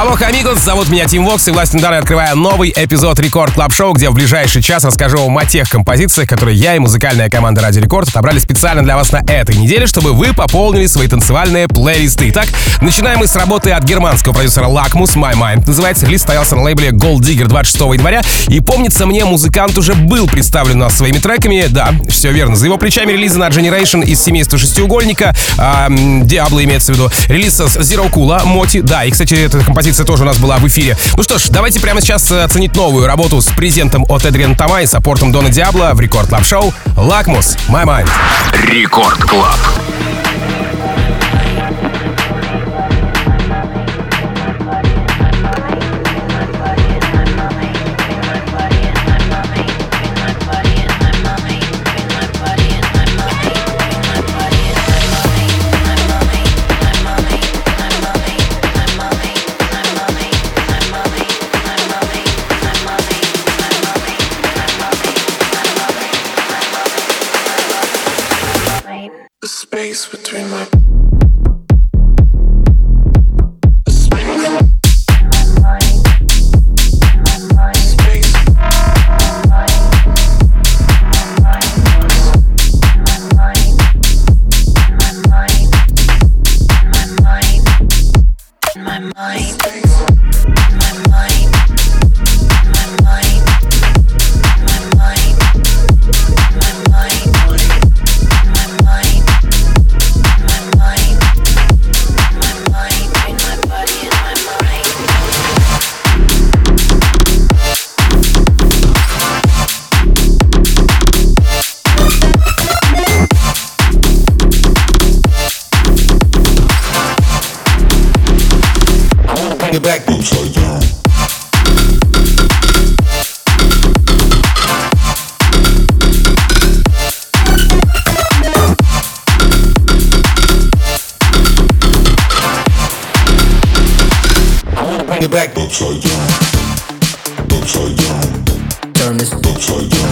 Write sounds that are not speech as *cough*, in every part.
Алло, амигос, зовут меня Тим Вокс, и властен дары открываю новый эпизод Record Club Show, где в ближайший час расскажу вам о тех композициях, которые я и музыкальная команда Радио Рекорд отобрали специально для вас на этой неделе, чтобы вы пополнили свои танцевальные плейлисты. Итак, начинаем мы с работы от германского продюсера Lacmus My Mind. Называется релиз состоялся на лейбле Gold Digger 26 января, и помнится мне, музыкант уже был представлен у нас своими треками, да, все верно. За его плечами релизы на Generation из семейства шестиугольника, а, Diablo имеется в виду, релиз с Zero Cool, Моти, да, и, кстати, эта композиция композиция тоже у нас была в эфире. Ну что ж, давайте прямо сейчас э, оценить новую работу с презентом от Эдриан Тома и саппортом Дона Диабло в Record Club Show «Лакмус. My Mind». Record Club. the black boots are young. Bring it back. Upside down. Upside down. Turn this upside down.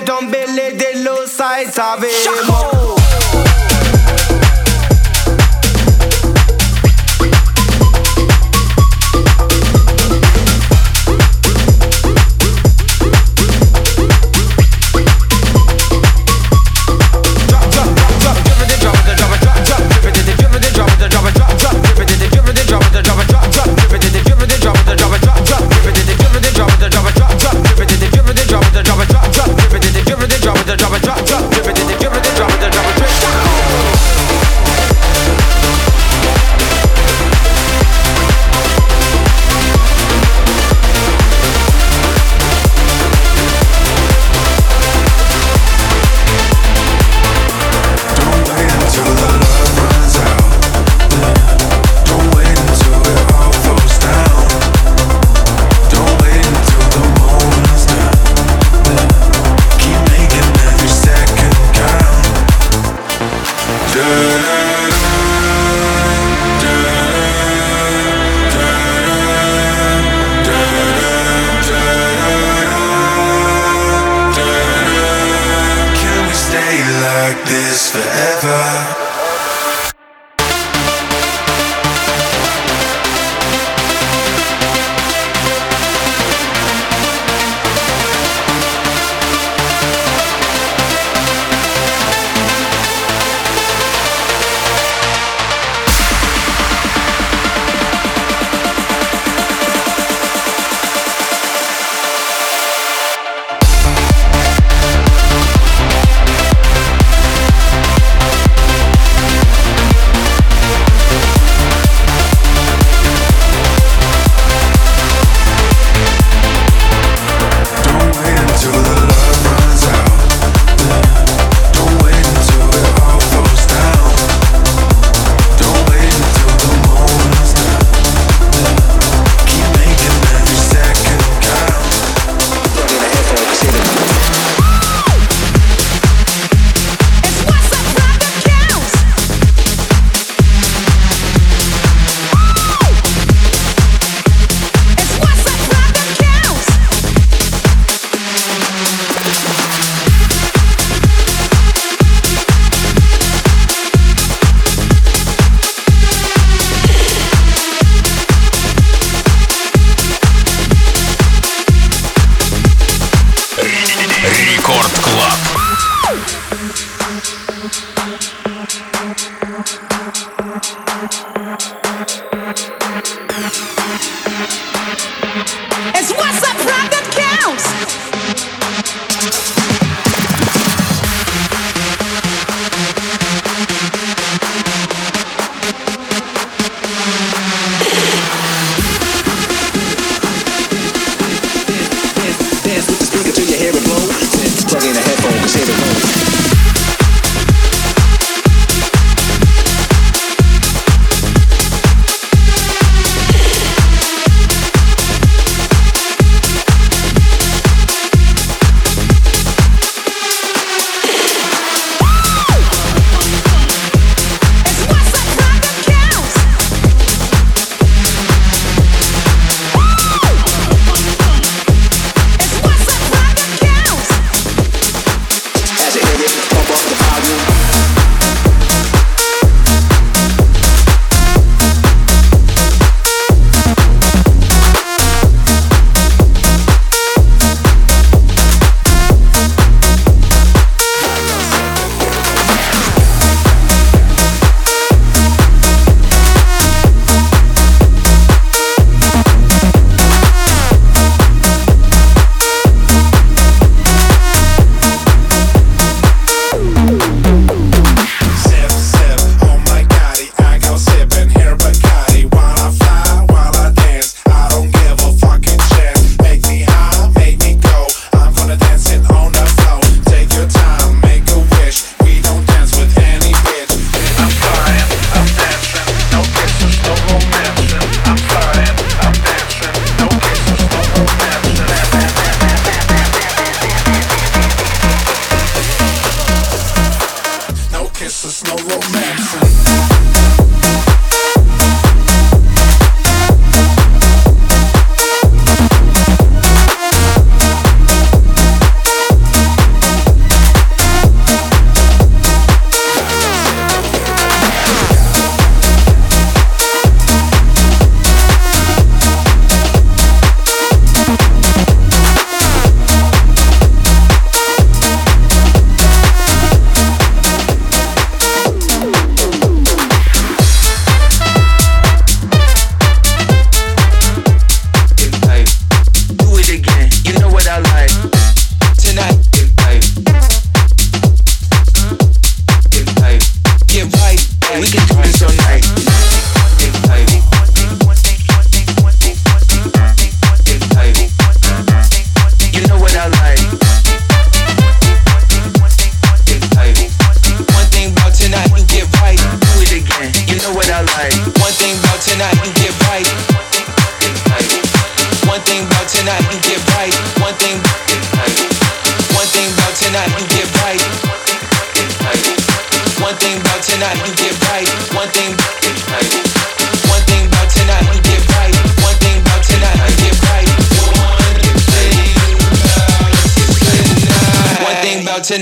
donde don Billy de los sides sabemos.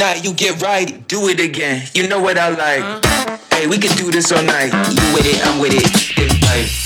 Tonight, you get right, do it again. You know what I like. Uh-huh. Hey, we can do this all night. You with it, I'm with it. Get right.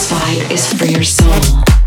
satisfied is for your soul.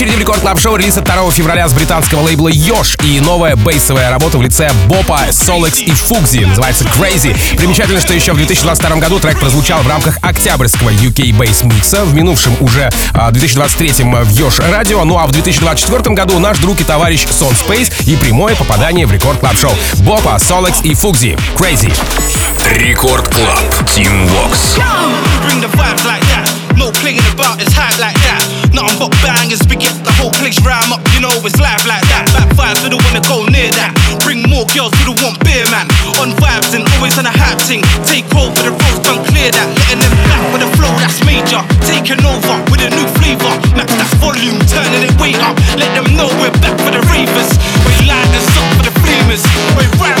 Очереди в Record Club Show релиз от 2 февраля с британского лейбла Yosh и новая бейсовая работа в лице Бопа, Solex и Фугзи. Называется Crazy. Примечательно, что еще в 2022 году трек прозвучал в рамках октябрьского UK Bass микса, в минувшем уже 2023 а, в Yosh радио, ну а в 2024 году наш друг и товарищ Сон Space и прямое попадание в Record Club Show. Бопа, Solex и Фугзи. Crazy. Record Club. Tim Vox. Bring the vibes like that. No clinging about, it's hype like that. Nothing but bangers, we get the whole place ram up, you know it's live like that. Back vibes, we don't wanna go near that. Bring more girls, we don't want beer, man. On vibes and always on a hype ting. Take over the roads, don't clear that. Letting them back with a flow that's major. Taking over with a new flavor. Max that volume, turning it way up. Let them know we're back for the ravers. We light us up for the flamers. We rap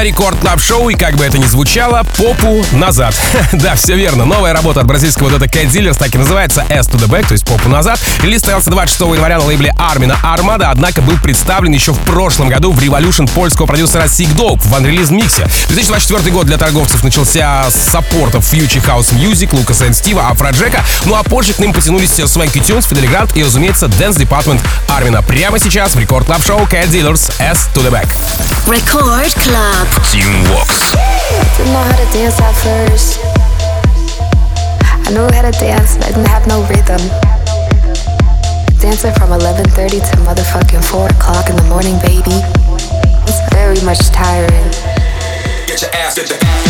Это Record Club Show, и как бы это ни звучало, попу назад. *laughs* да, все верно. Новая работа от бразильского дуэта Cat Dealers так и называется Ass to the Back, то есть попу назад. Релиз состоялся 26 января на лейбле Армина Армада, однако был представлен еще в прошлом году в Revolution польского продюсера Sig Dog в Unreleased миксе. 2024 год для торговцев начался с саппортов Future House Music, Лукаса и Стива, Afrojack а, ну а позже к ним потянулись Swanky Tunes, Fedde Le Grand и, разумеется, Dance Department Армина. Прямо сейчас в Record Club Show Cat Dealers Ass to the Back. Record Club. Team Vox. Didn't know how to dance at first. I knew how to dance, but I didn't have no rhythm. Dancing from 11:30 to motherfucking 4 o'clock in the morning, baby. It's very much tiring. Get your ass at the.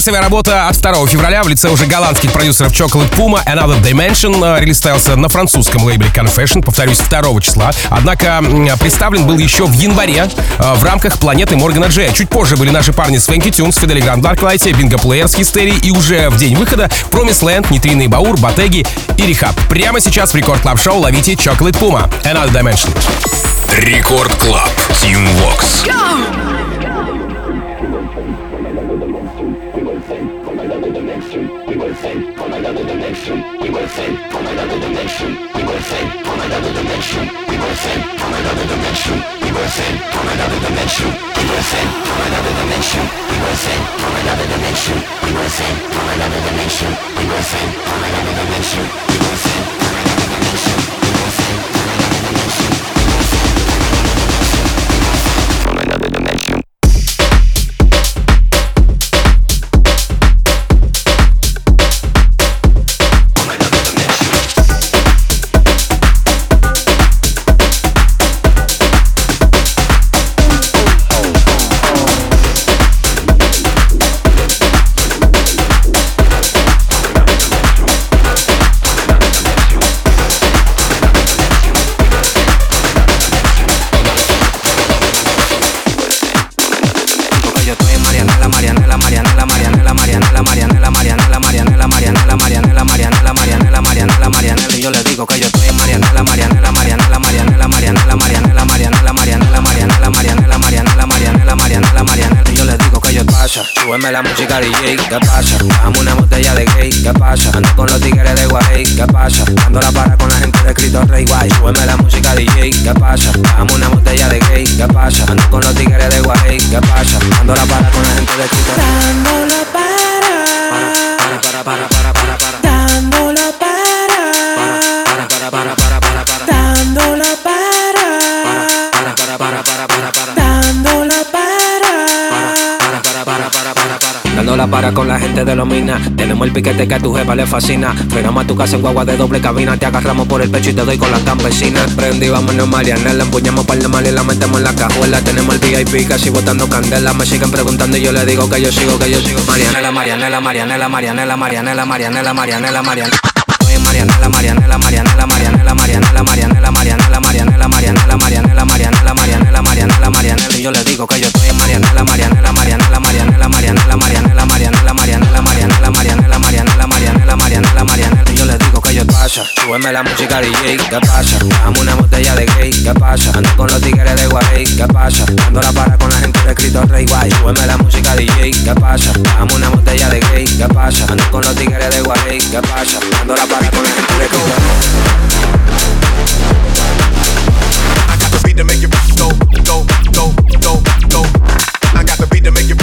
релизовая работа от 2 февраля в лице уже голландских продюсеров Chocolate Puma Another Dimension. Э, релиз состоялся на французском лейбле Confession, повторюсь, 2 числа. Однако представлен был еще в январе э, в рамках планеты Моргана Джея. Чуть позже были наши парни Swanky Tunes, Fedde Le Grand Darklight, Bingo Players с Hysteria и уже в день выхода Promise Land, Нитриный Баур, Батеги и R3hab. Прямо сейчас в Record Club Show ловите Chocolate Puma Another Dimension. Record Club Tim Vox. Go! will sing from another dimension. We will sing from another dimension. We will sing from another dimension. We will sing from another dimension. We will sing from another dimension. We will sing from another dimension. We will sing from another dimension. We will sing from another dimension. We will sing from another dimension. We will sing from another dimension. We will sing con la gente de los minas. Tenemos el piquete que a tu jefa le fascina. Frenamos a tu casa en guagua de doble cabina. Te agarramos por el pecho y te doy con la campesina. Prendí, vámonos Marianela. Empuñamos par de mal y la metemos en la cajuela. Tenemos el VIP casi botando candela. Me siguen preguntando y yo le digo que yo sigo, que yo sigo. Marianela, Marianela, Marianela, Marianela, Marianela, Marianela, Marianela, Marianela. Marianela, Marianela, Marianela, Marianela, Marianela, Marianela, Marianela, Marianela, Marianela, Marianela, Marianela, Marianela, Marianela, Marianela, yo le digo que yo estoy en Marianela, Marianela, Marianela, Marianela, Marianela, Marianela, pasa, súbeme la música DJ, ¿qué pasa? Dame una botella de gay, ¿qué pasa? Ando con los tigres de Guay, ¿qué pasa? Dando la para con la gente de escrito Rey Guay, súbeme la música DJ, ¿qué pasa? Dame una botella de gay, ¿qué pasa? Ando con los tigres de Guay, ¿qué pasa? Dando la para con la gente de escrito I got the beat to make it go, go, go, go, go. I got the beat to make it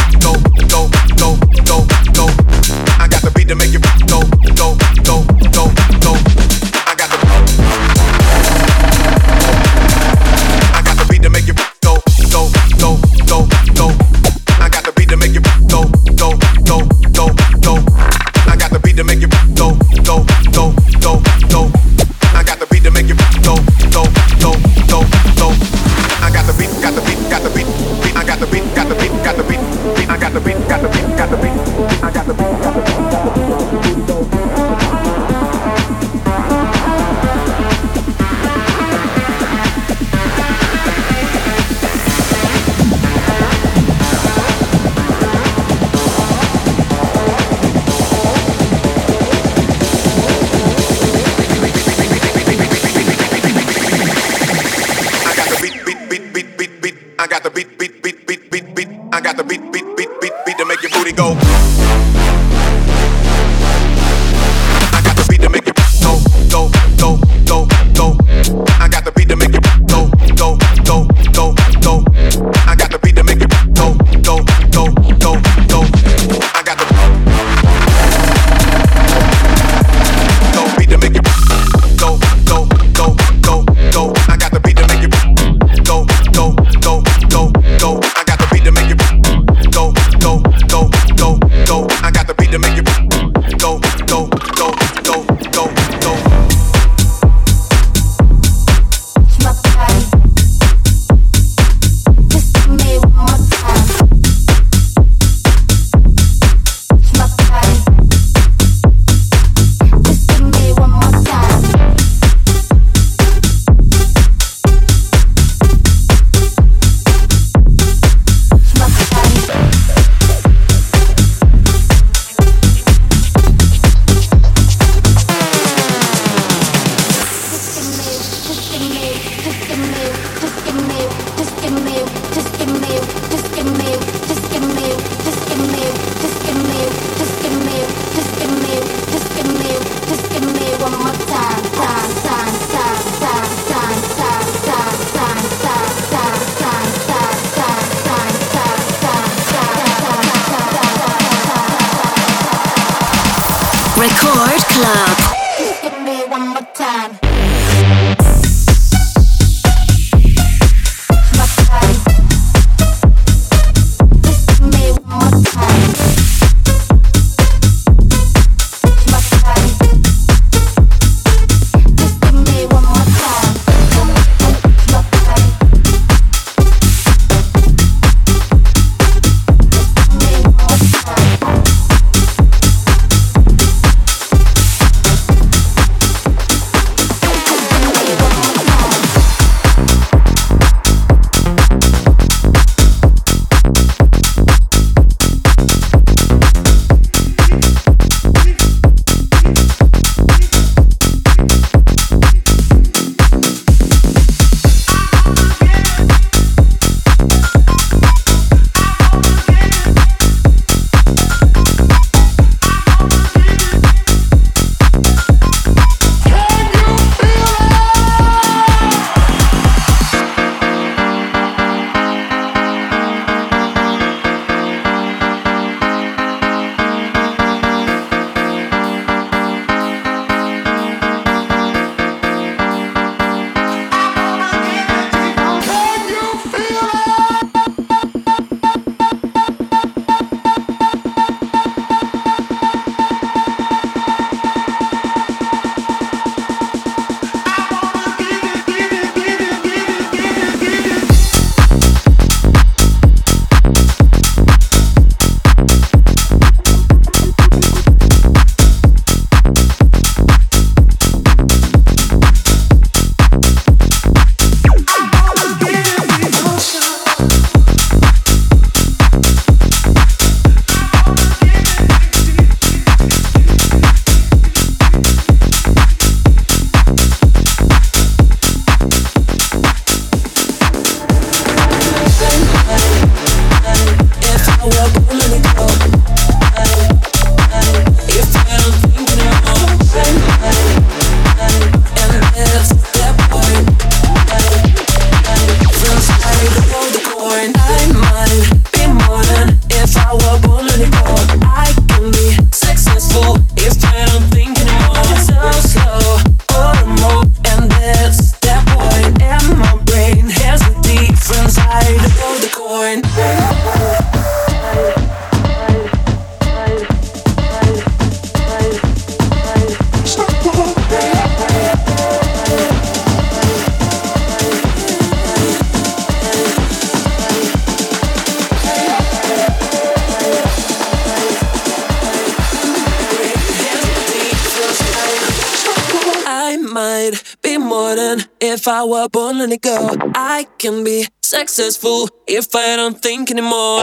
can be successful if I don't think anymore.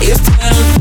If I don't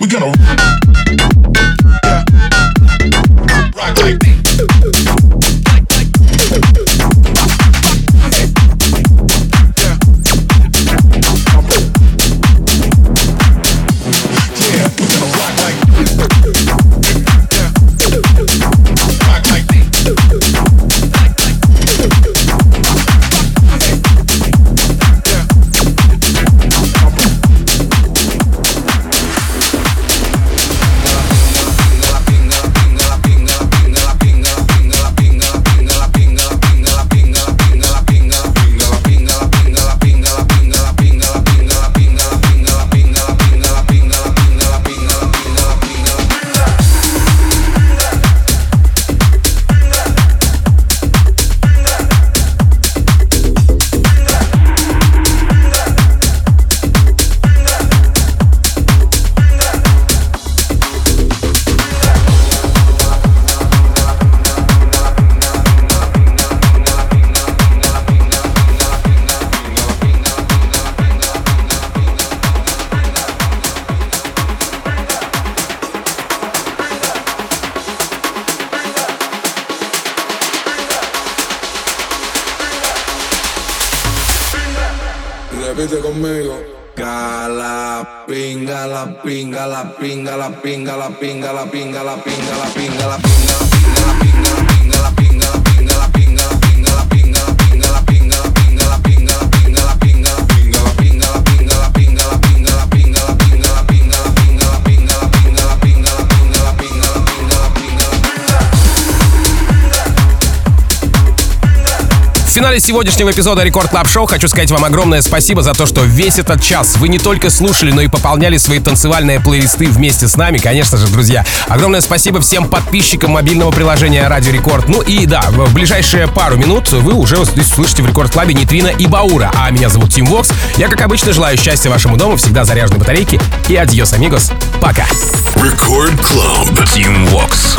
We gonna rock like me. Pinga, la pinga, la pinga, la pinga, la pinga, la pinga, la pinga, la pinga, la pinga, la pinga, финале сегодняшнего эпизода Рекорд Клаб Шоу хочу сказать вам огромное спасибо за то, что весь этот час вы не только слушали, но и пополняли свои танцевальные плейлисты вместе с нами, конечно же, друзья. Огромное спасибо всем подписчикам мобильного приложения Радио Рекорд. Ну и да, в ближайшие пару минут вы уже здесь услышите в Record Club е Нитрина и Баура. А меня зовут Тим Вокс. Я, как обычно, желаю счастья вашему дому, всегда заряженной батарейки. И adiós, amigos. Пока. Record Club. Tim Vox.